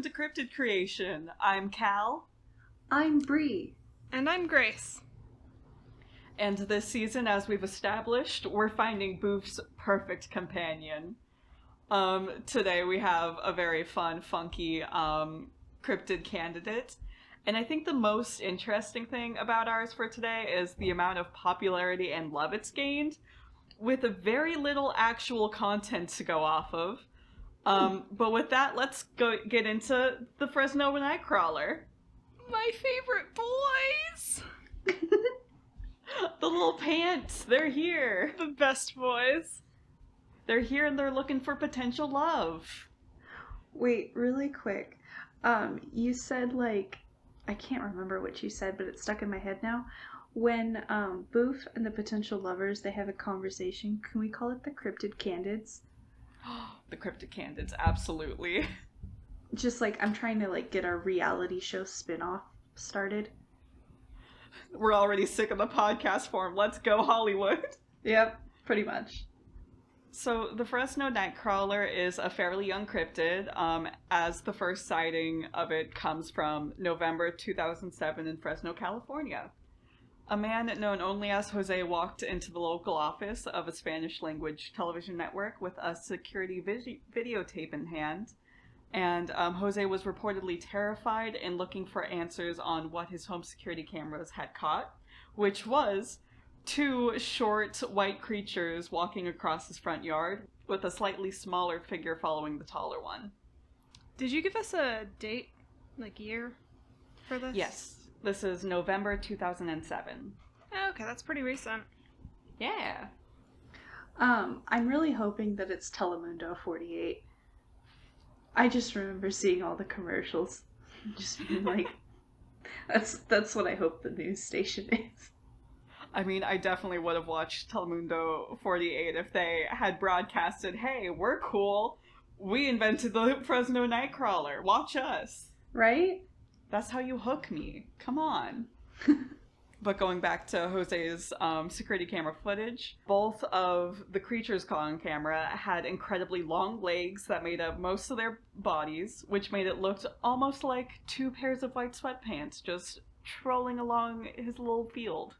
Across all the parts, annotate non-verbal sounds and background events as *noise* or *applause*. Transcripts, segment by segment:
and welcome to Cryptid Creation. I'm Cal, I'm Bree. And I'm Grace. and this season, as we've established, we're finding Boof's perfect companion. Um, today we have a very fun, funky um, cryptid candidate. And I think the most interesting thing about ours for today is the amount of popularity and love it's gained with very little actual content to go off of. Um, but with that, let's go get into the Fresno Nightcrawler. My favorite boys! *laughs* The little pants, they're here. The best boys. They're here and they're looking for potential love. Wait, really quick. Um, you said like I can't remember what you said, but it's stuck in my head now. When um Boof and the potential lovers they have a conversation, can we call it the cryptid candids? *gasps* the cryptic candidates, absolutely. Just like I'm trying to like get our reality show spin-off started. We're already sick of the podcast form. Let's go, Hollywood. *laughs* Yep, pretty much. So, the Fresno Nightcrawler is a fairly young cryptid, um, as the first sighting of it comes from November 2007 in Fresno, California. A man known only as Jose walked into the local office of a Spanish language television network with a security visi- videotape in hand. And um, Jose was reportedly terrified and looking for answers on what his home security cameras had caught, which was two short white creatures walking across his front yard with a slightly smaller figure following the taller one. Did you give us a date, like year, for this? Yes, this is November 2007. Oh, okay, that's pretty recent. Yeah. Um, I'm really hoping that it's Telemundo 48. I just remember seeing all the commercials. *laughs* Just being like *laughs* that's that's what I hope the news station is. I mean, I definitely would have watched Telemundo 48 if they had broadcasted, hey, we're cool. We invented the Fresno Nightcrawler. Watch us. Right? That's how you hook me. Come on. *laughs* but going back to Jose's um, security camera footage, both of the creatures caught on camera had incredibly long legs that made up most of their bodies, which made it look almost like two pairs of white sweatpants just trolling along his little field.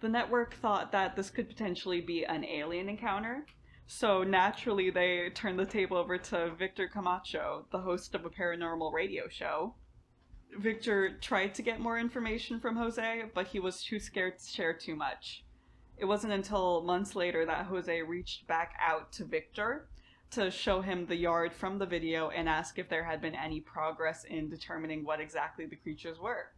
The network thought that this could potentially be an alien encounter, so naturally they turned the table over to Victor Camacho, the host of a paranormal radio show. Victor tried to get more information from Jose, but he was too scared to share too much. It wasn't until months later that Jose reached back out to Victor to show him the yard from the video and ask if there had been any progress in determining what exactly the creatures were.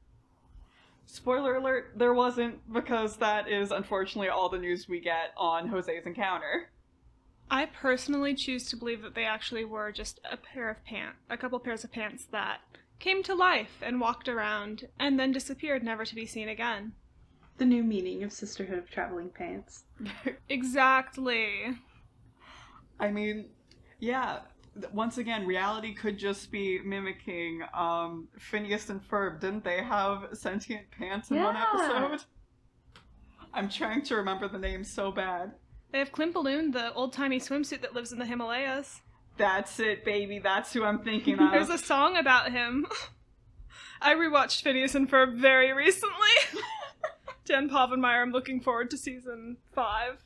Spoiler alert, there wasn't, because that is unfortunately all the news we get on Jose's encounter. I personally choose to believe that they actually were just a pair of pants, a couple pairs of pants that came to life and walked around and then disappeared, never to be seen again. The new meaning of Sisterhood of Traveling Pants. *laughs* Exactly. I mean, yeah, once again, reality could just be mimicking um, Phineas and Ferb. Didn't they have sentient pants in one Yeah. episode? I'm trying to remember the name so bad. They have Klimpaloon, the old timey swimsuit that lives in the Himalayas. That's it, baby. That's who I'm thinking *laughs* of. There's a song about him. *laughs* I rewatched Phineas and Ferb very recently. *laughs* Dan Povenmire, I'm looking forward to season five.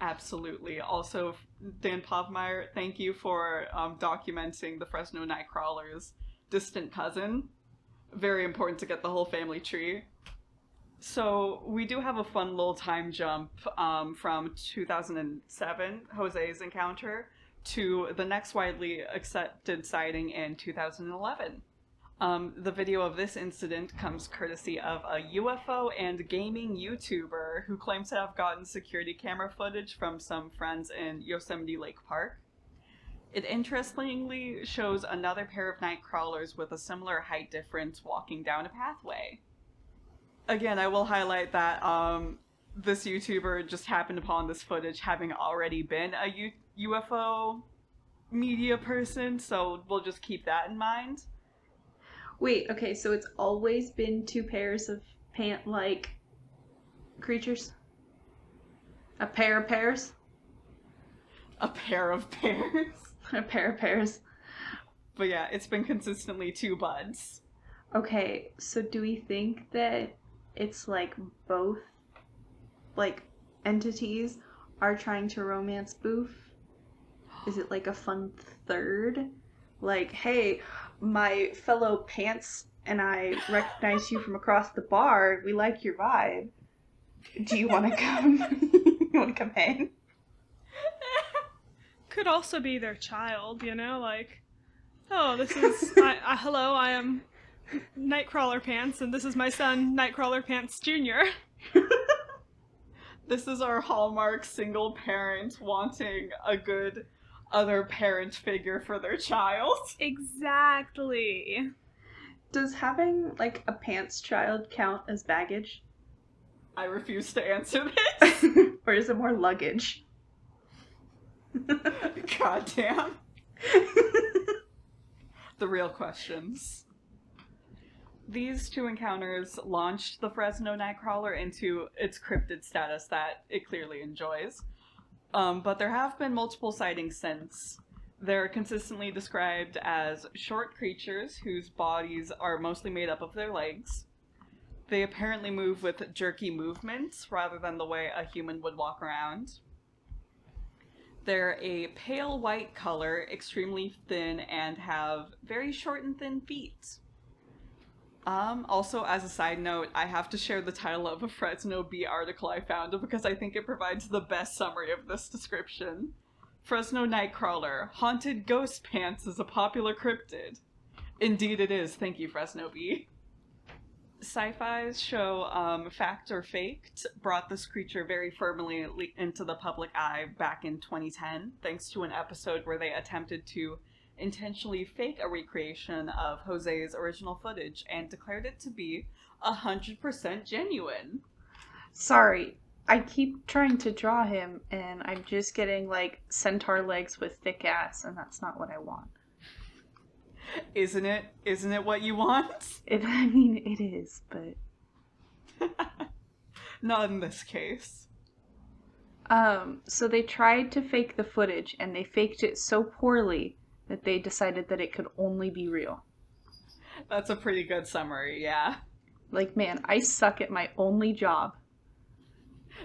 Absolutely. Also, Dan Povenmire, thank you for um, documenting the Fresno Nightcrawler's distant cousin. Very important to get the whole family tree. So, we do have a fun little time jump um, from 2007, Jose's encounter, to the next widely accepted sighting in 2011. Um, the video of this incident comes courtesy of a UFO and gaming YouTuber who claims to have gotten security camera footage from some friends in Yosemite Lake Park. It interestingly shows another pair of night crawlers with a similar height difference walking down a pathway. Again, I will highlight that um, this YouTuber just happened upon this footage having already been a U- UFO media person, so we'll just keep that in mind. Wait, okay, so it's always been two pairs of pant like creatures? A pair of pairs? A pair of pairs. *laughs* A pair of pairs. But yeah, it's been consistently two buds. Okay, so do we think that it's like both like entities are trying to romance Boof? Is it like a fun third? Like, hey, my fellow pants and I recognize you from across the bar. We like your vibe. Do you want to come? *laughs* you want to come hang? *laughs* Could also be their child, you know, like, oh, this is *laughs* I, I, uh, hello, I am Nightcrawler Pants, and this is my son, Nightcrawler Pants Junior. This is our hallmark single parent wanting a good other parent figure for their child. *laughs* Exactly. Does having like a pants child count as baggage? I refuse to answer *laughs* this. or is it more luggage? *laughs* God damn. The real questions. These two encounters launched the Fresno Nightcrawler into its cryptid status that it clearly enjoys. Um, but there have been multiple sightings since. They're consistently described as short creatures whose bodies are mostly made up of their legs. They apparently move with jerky movements rather than the way a human would walk around. They're a pale white color, extremely thin, and have very short and thin feet. Um, also, as a side note, I have to share the title of a Fresno Bee article I found because I think it provides the best summary of this description. Fresno Nightcrawler, haunted ghost pants is a popular cryptid. Indeed, it is. Thank you, Fresno Bee. Syfy's show um, Fact or Faked brought this creature very firmly into the public eye back in 2010, thanks to an episode where they attempted to intentionally fake a recreation of Jose's original footage and declared it to be 100% genuine. Sorry, I keep trying to draw him and I'm just getting like centaur legs with thick ass, and that's not what I want. Isn't it? Isn't it what you want? *laughs* It, I mean, it is, but *laughs* Not in this case. um. So they tried to fake the footage, and they faked it so poorly that they decided that it could only be real. That's a pretty good summary, yeah. Like, man, I suck at my only job,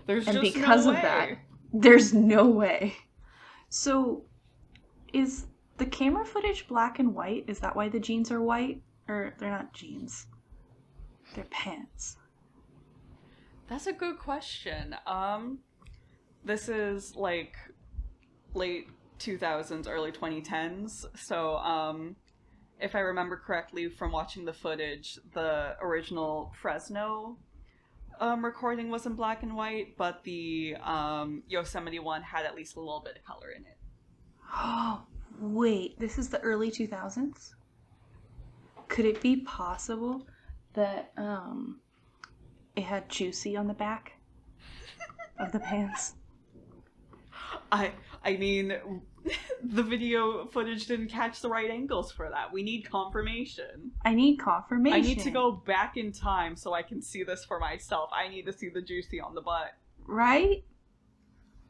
There's and just because no of way. that, there's no way. So, is the camera footage black and white? Is that why the jeans are white? Or they're not jeans? They're pants. That's a good question. Um, this is like late 2000s, early 2010s. So, um, if I remember correctly from watching the footage, the original Fresno um, recording was in black and white, but the um, Yosemite one had at least a little bit of color in it. Oh, *gasps* wait, this is the early 2000s? Could it be possible that um it had juicy on the back *laughs* of the pants? I I mean, *laughs* the video footage didn't catch the right angles for that. We need confirmation. I need confirmation. I need to go back in time so I can see this for myself. I need to see the juicy on the butt. right?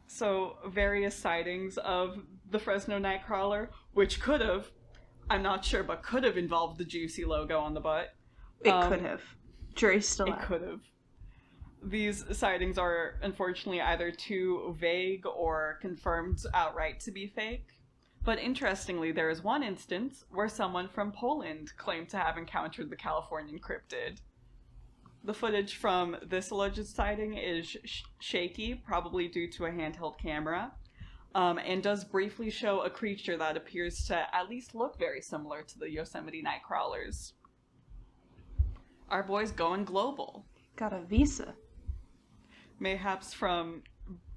So, various sightings of the Fresno Nightcrawler, which could have, I'm not sure, but could have involved the juicy logo on the butt. It Um, could have. Jury's still It could have. These sightings are unfortunately either too vague or confirmed outright to be fake. But interestingly, there is one instance where someone from Poland claimed to have encountered the Californian cryptid. The footage from this alleged sighting is sh- shaky, probably due to a handheld camera, um, and does briefly show a creature that appears to at least look very similar to the Yosemite Nightcrawlers. Our boy's going global. Got a visa. Mayhaps from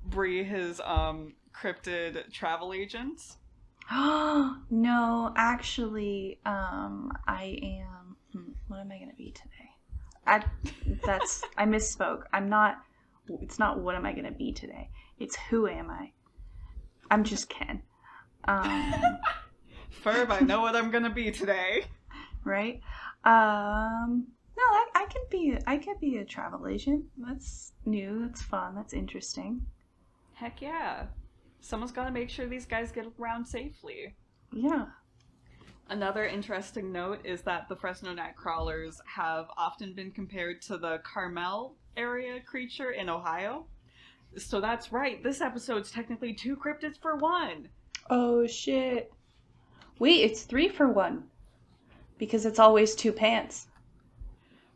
Bree, his um cryptid travel agent. *gasps* no, actually, um, I am. Hmm, what am I gonna be today? I. That's. *laughs* I misspoke. I'm not. It's not what am I gonna be today. It's who am I? I'm just Ken. Um, *laughs* Ferb, I know what I'm gonna be today. *laughs* right? Um, no, I, I could be. I could be a travel agent. That's new. That's fun. That's interesting. Heck yeah. Someone's gotta make sure these guys get around safely. Yeah. Another interesting note is that the Fresno Nightcrawlers have often been compared to the Carmel area creature in Ohio. So that's right, this episode's technically two cryptids for one. Oh shit. Wait, it's three for one. Because it's always two pants.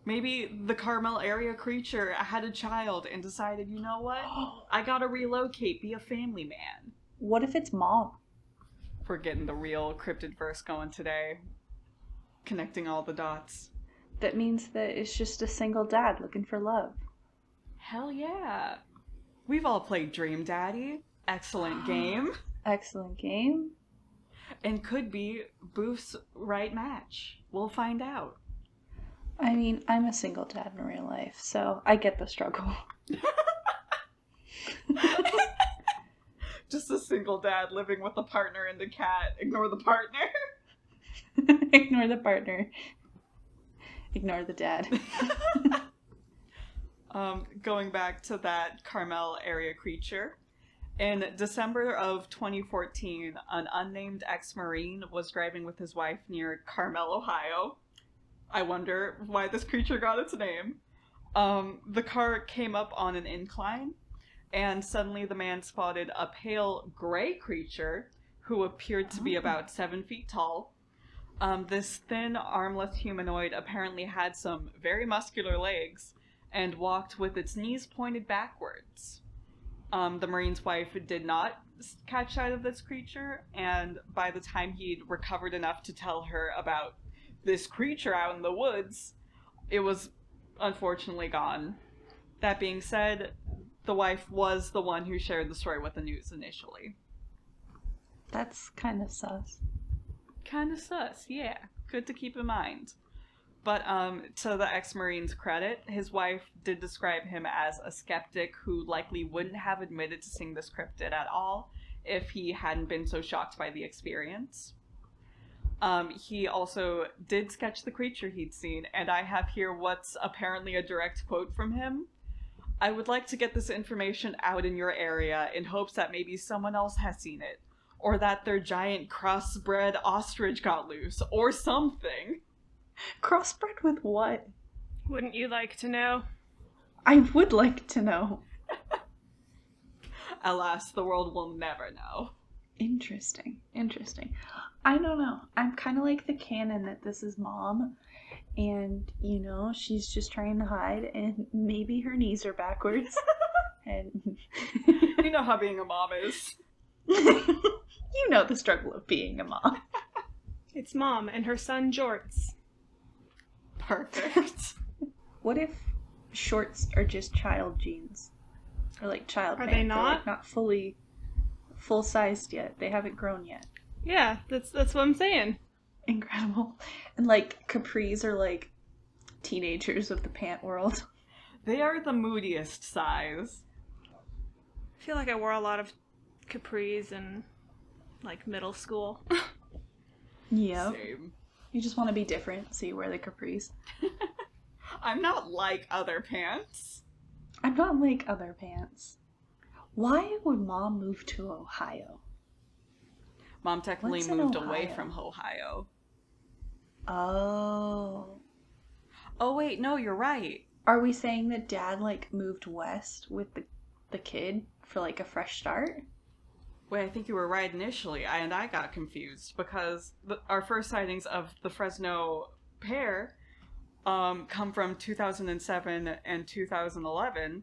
Maybe the Carmel area creature had a child and decided, you know what? *gasps* I gotta relocate, be a family man. What if it's mom? We're getting the real cryptid verse going today. Connecting all the dots. That means that it's just a single dad looking for love. Hell yeah. We've all played Dream Daddy. Excellent *gasps* game. Excellent game. And could be Boof's right match. We'll find out. I mean, I'm a single dad in real life, so I get the struggle. *laughs* *laughs* Just a single dad living with a partner and a cat. Ignore the partner. *laughs* Ignore the partner. Ignore the dad. um, going back to that Carmel area creature. In December of 2014, an unnamed ex Marine was driving with his wife near Carmel, Ohio. I wonder why this creature got its name. Um, the car came up on an incline, and suddenly the man spotted a pale gray creature who appeared to be Oh. about seven feet tall. Um, this thin, armless humanoid apparently had some very muscular legs and walked with its knees pointed backwards. Um, the Marine's wife did not catch sight of this creature, and by the time he'd recovered enough to tell her about this creature out in the woods, it was unfortunately gone. That being said, the wife was the one who shared the story with the news initially. That's kind of sus. Kind of sus, yeah. Good to keep in mind. But um, to the ex Marine's credit, his wife did describe him as a skeptic who likely wouldn't have admitted to seeing this cryptid at all if he hadn't been so shocked by the experience. Um, he also did sketch the creature he'd seen, and I have here what's apparently a direct quote from him. I would like to get this information out in your area in hopes that maybe someone else has seen it or that their giant crossbred ostrich got loose, or something. *laughs* Crossbred with what? Wouldn't you like to know? I would like to know. *laughs* Alas, the world will never know. Interesting. Interesting. I don't know. I'm kind of like the canon that this is mom, and you know she's just trying to hide, and *laughs* maybe her knees are backwards, *laughs* and You know how being a mom is. *laughs* you know the struggle of being a mom. It's mom and her son Jorts. Perfect. What if shorts are just child jeans, or like child? Are pants? they They're, not? like, not fully full sized yet? They haven't grown yet. Yeah, that's that's what I'm saying. Incredible. And like capris are like teenagers of the pant world. *laughs* they are the moodiest size. I feel like I wore a lot of capris in like middle school. *laughs* Yep. Same. You just want to be different, so you wear the capris. *laughs* I'm not like other pants. I'm not like other pants. Why would mom move to Ohio? Mom technically What's moved away from Ohio. Oh. Oh, wait, no, you're right. Are we saying that dad like moved west with the the kid for like a fresh start? Wait, I think you were right initially, I- and I got confused because the, our first sightings of the Fresno pair um, come from 2007 and 2011,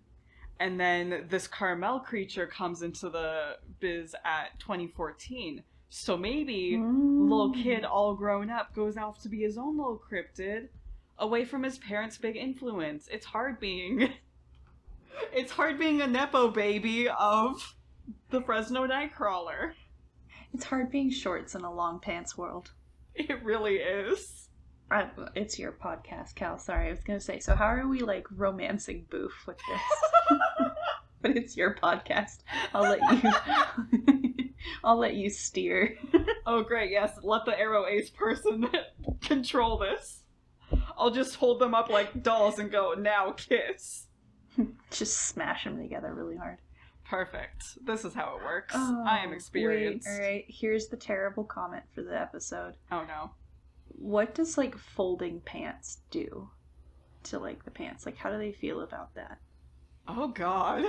and then this Carmel creature comes into the biz at 2014. So maybe little Mm. kid, all grown up, goes off to be his own little cryptid, away from his parents' big influence. It's hard being. *laughs* It's hard being a nepo baby of the Fresno Nightcrawler. It's hard being shorts in a long pants world. It really is. I, it's your podcast, Cal. Sorry, I was gonna say. So how are we like romancing Boof with this? *laughs* *laughs* but it's your podcast. I'll let you. I'll let you steer. *laughs* Oh, great, yes, let the aro ace person *laughs* control this. I'll just hold them up like dolls and go, now kiss. *laughs* Just smash them together really hard. Perfect. This is how it works. I am Oh, experienced. Wait, all right, here's the terrible comment for the episode. Oh no. What does like folding pants do to like the pants? Like, how do they feel about that? Oh god.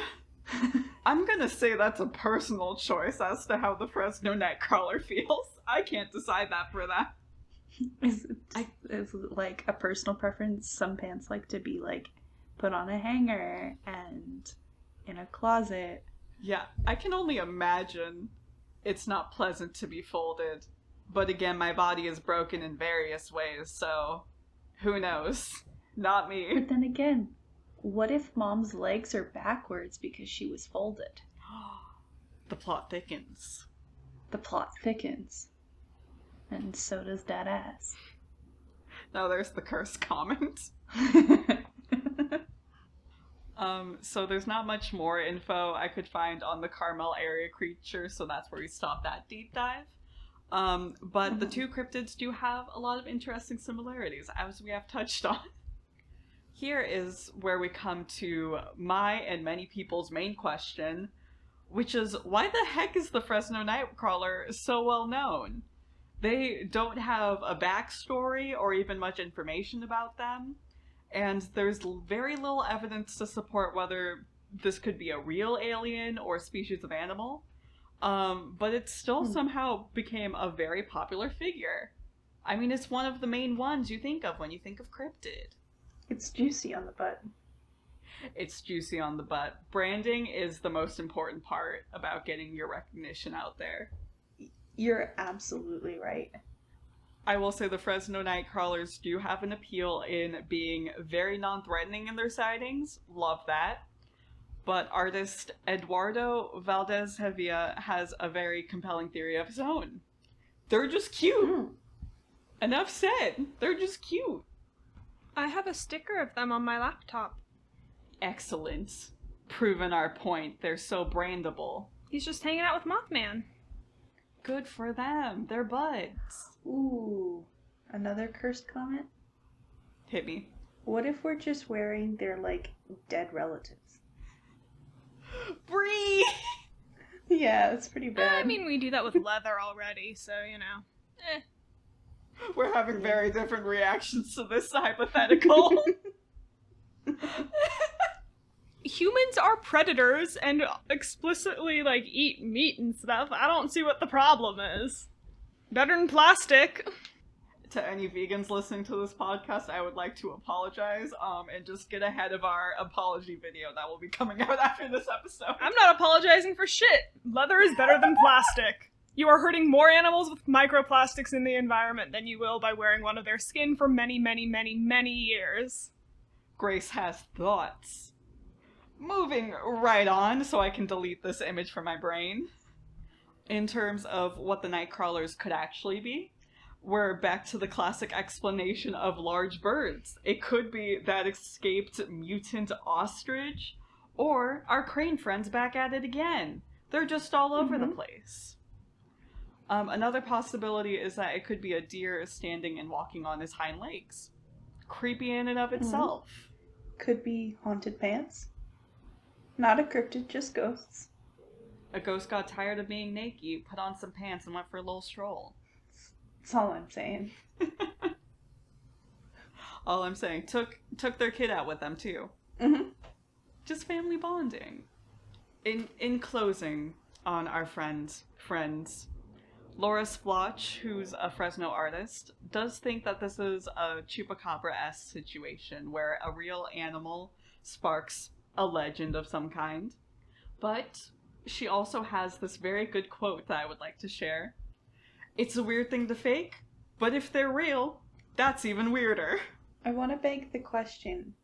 I'm gonna say that's a personal choice as to how the Fresno Nightcrawler feels. *laughs* I can't decide that for them. Is it, is it like a personal preference? Some pants like to be like put on a hanger and in a closet. Yeah, I can only imagine it's not pleasant to be folded. But again, my body is broken in various ways, so who knows? Not me. But then again, what if mom's legs are backwards because she was folded? *gasps* the plot thickens. The plot thickens. And so does that ass. Now there's the curse *laughs* comment. *laughs* Um, so there's not much more info I could find on the Carmel area creature, so that's where we stop that deep dive. Um, but the Mhm. two cryptids do have a lot of interesting similarities, as we have touched on. *laughs* Here is where we come to my and many people's main question, which is why the heck is the Fresno Nightcrawler so well known? They don't have a backstory or even much information about them and there's very little evidence to support whether this could be a real alien or species of animal. Um, but it still Hmm. somehow became a very popular figure. I mean, it's one of the main ones you think of when you think of cryptid. It's juicy on the butt. It's juicy on the butt. Branding is the most important part about getting your recognition out there. You're absolutely right. I will say the Fresno Nightcrawlers do have an appeal in being very non threatening in their sightings. Love that. But artist Eduardo Valdez Hevia has a very compelling theory of his own. They're just cute. Hmm. Enough said. They're just cute. I have a sticker of them on my laptop. Excellent. Proven our point. They're so brandable. He's just hanging out with Mothman. Good for them. They're buds. Ooh. Another cursed comment? Hit me. What if we're just wearing their like dead relatives? Bree! *laughs* Yeah, it's pretty Eh, bad. I mean, we do that with leather already, so you know. Eh. *laughs* We're having very different reactions to this *laughs* hypothetical. Humans are predators and explicitly like eat meat and stuff. I don't see what the problem is. Better than plastic. to any vegans listening to this podcast, I would like to apologize um, and just get ahead of our apology video that will be coming out *laughs* after this episode. I'm not apologizing for shit. Leather is better than plastic. You are hurting more animals with microplastics in the environment than you will by wearing one of their skin for many, many, many, many years. Grace has thoughts. Moving right on so I can delete this image from my brain. In terms of what the Nightcrawlers could actually be, we're back to the classic explanation of large birds. It could be that escaped mutant ostrich, or our crane friends back at it again. They're just all over the Mhm. place. Um, another possibility is that it could be a deer standing and walking on his hind legs. Creepy in and of itself. Could be haunted pants. Not a cryptid, just ghosts. A ghost got tired of being naked, put on some pants, and went for a little stroll. That's all I'm saying. *laughs* All I'm saying, took took their kid out with them too. Mm-hmm. Just family bonding. In in closing on our friends friends, Laura Splotch, who's a Fresno artist, does think that this is a chupacabra-esque situation where a real animal sparks a legend of some kind. But she also has this very good quote that I would like to share. It's a weird thing to fake, but if they're real, that's even weirder. I want to beg the question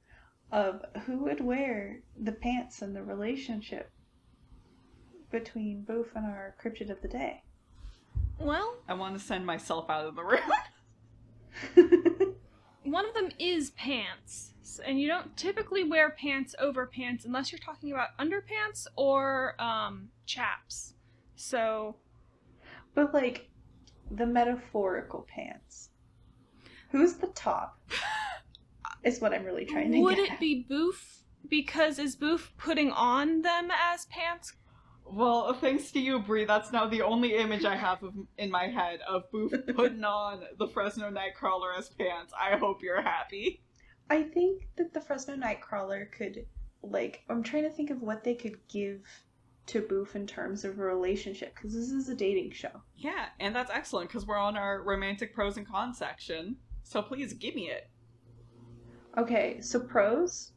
of who would wear the pants in the relationship between Boof and our cryptid of the day. Well, I want to send myself out of the room. *laughs* one of them is pants. And you don't typically wear pants over pants unless you're talking about underpants or um, chaps. So, but like the metaphorical pants. Who's the top? *laughs* Is what I'm really trying to would get Would it at. be Boof? Because is Boof putting on them as pants? Well, thanks to you, Bree, that's now the only image I have of, in my head of Boof *laughs* putting on the Fresno Nightcrawler as pants. I hope you're happy. I think that the Fresno Nightcrawler could, like, I'm trying to think of what they could give to Boof in terms of a relationship, because this is a dating show. Yeah, and that's excellent because we're on our romantic pros and cons section. So please give me it. Okay, so pros.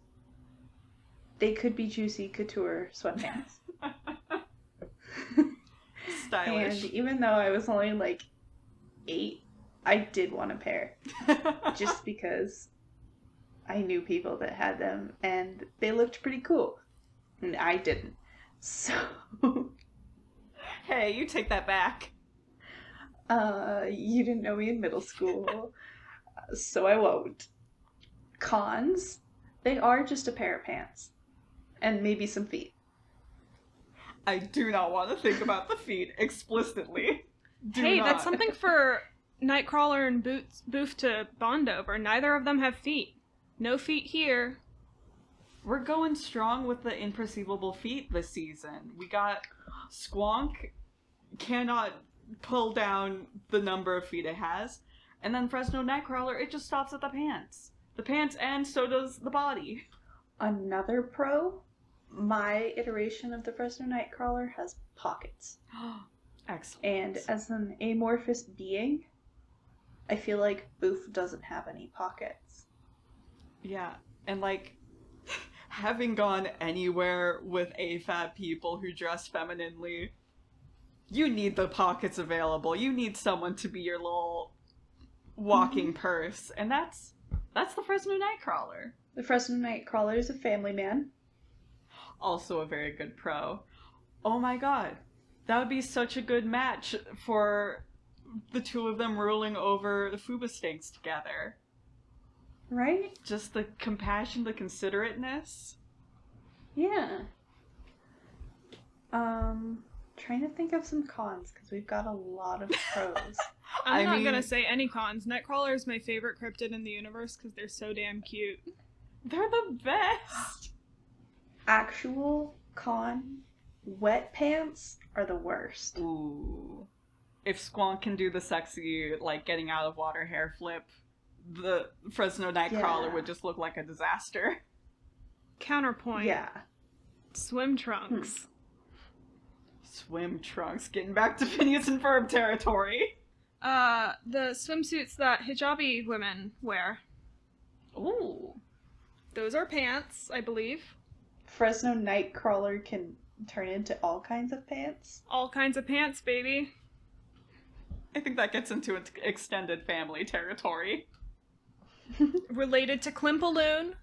They could be juicy couture sweatpants. *laughs* *laughs* Stylish. And even though I was only like eight, I did want a pair *laughs* just because I knew people that had them and they looked pretty cool. And I didn't. So, *laughs* hey, you take that back. uh, you didn't know me in middle school, so I won't. Cons, they are just a pair of pants and maybe some feet. I do not want to think about the feet explicitly. Do hey, not. that's something for Nightcrawler and Boots, Boof to bond over. Neither of them have feet. No feet here. We're going strong with the imperceivable feet this season. We got Squonk cannot pull down the number of feet it has, and then Fresno Nightcrawler it just stops at the pants. The pants and so does the body. Another pro, my iteration of the Fresno Nightcrawler has pockets. *gasps* Excellent. And as an amorphous being, I feel like Boof doesn't have any pockets. Yeah, and like *laughs* having gone anywhere with AFAB people who dress femininely, you need the pockets available. You need someone to be your little walking mm-hmm. purse, and that's that's the Fresno Nightcrawler. The Fresno Nightcrawler is a family man. Also a very good pro. Oh my god, that would be such a good match for the two of them ruling over the Fuba Stinks together. Right? Just the compassion, the considerateness. Yeah. Um, trying to think of some cons because we've got a lot of pros. *laughs* I'm I not mean- gonna say any cons. Nightcrawler is my favorite cryptid in the universe because they're so damn cute. They're the best. Actual con, wet pants are the worst. Ooh. If Squonk can do the sexy, like getting out of water hair flip, the Fresno Nightcrawler Yeah. would just look like a disaster. Counterpoint. Yeah. Swim trunks. Swim trunks, getting back to *laughs* Phineas and Ferb territory. Uh, the swimsuits that hijabi women wear. Ooh. Those are pants, I believe. Fresno Nightcrawler can turn into all kinds of pants. All kinds of pants, baby. I think that gets into ex- extended family territory. *laughs* Related to Klimpaloon.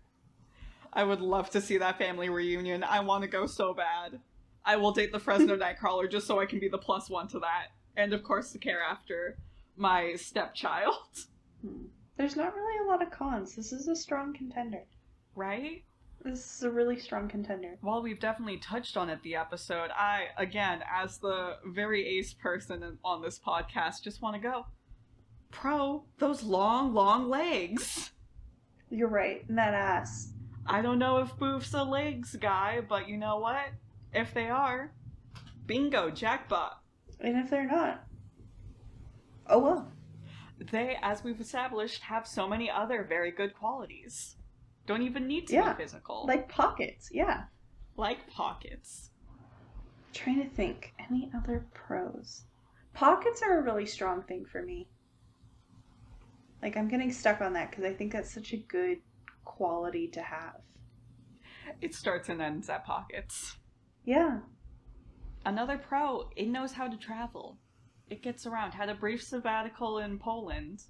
I would love to see that family reunion. I want to go so bad. I will date the Fresno *laughs* Nightcrawler just so I can be the plus one to that. And of course, to care after my stepchild. Hmm. There's not really a lot of cons. This is a strong contender. Right? This is a really strong contender. While we've definitely touched on it the episode, I, again, as the very ace person on this podcast, just want to go. Pro, those long, long legs. You're right. And that ass. I don't know if Boof's a legs guy, but you know what? If they are, bingo, jackpot. And if they're not, oh well. They, as we've established, have so many other very good qualities. Don't even need to Yeah. be physical. Like pockets, yeah. like pockets. trying to think. Any other pros? Pockets are a really strong thing for me. Like, I'm getting stuck on that because I think that's such a good quality to have. It starts and ends at pockets. Yeah. Another pro, it knows how to travel. It gets around. Had a brief sabbatical in Poland.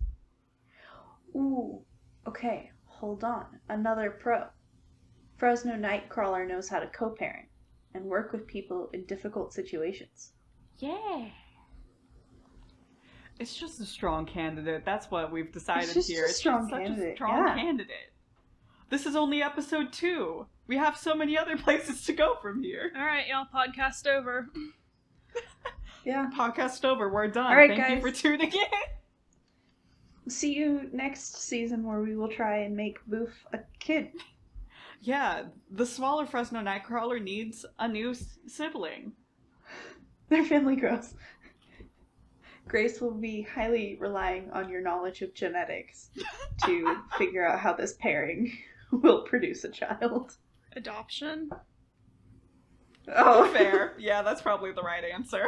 Ooh. Okay, hold on. Another pro. Fresno Nightcrawler knows how to co parent and work with people in difficult situations. Yeah. It's just a strong candidate. That's what we've decided just here. a It's strong such a candidate, strong yeah. candidate. This is only episode two. We have so many other *laughs* places to go from here. All right, y'all, podcast over. Yeah. *laughs* Podcast over. We're done. All right, Thank you for tuning in. *laughs* See you next season where we will try and make Boof a kid. Yeah, the smaller Fresno Nightcrawler needs a new s- sibling. *laughs* Their family grows. Grace will be highly relying on your knowledge of genetics to *laughs* figure out how this pairing *laughs* will produce a child. Adoption. Oh, Fair. Yeah, that's probably the right answer.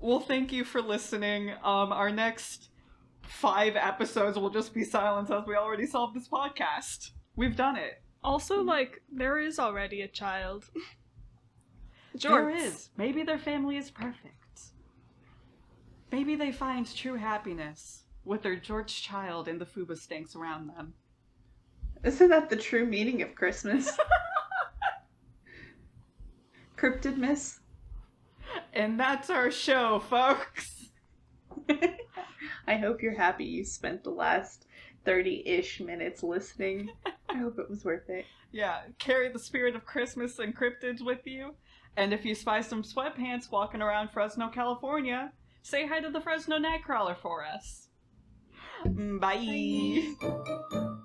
Well, thank you for listening. Um, our next five episodes will just be silence as we already solved this podcast. We've done it. Also, like, there is already a child. There Jorts. is. Maybe their family is perfect. Maybe they find true happiness with their Jorts child and the Fuba stanks around them. Isn't that the true meaning of Christmas? *laughs* Cryptid miss? And that's our show, folks. *laughs* I hope you're happy you spent the last 30 ish minutes listening. I hope it was worth it. Yeah, carry the spirit of Christmas and cryptids with you. And if you spy some sweatpants walking around Fresno, California, say hi to the Fresno Nightcrawler for us. Bye. Bye.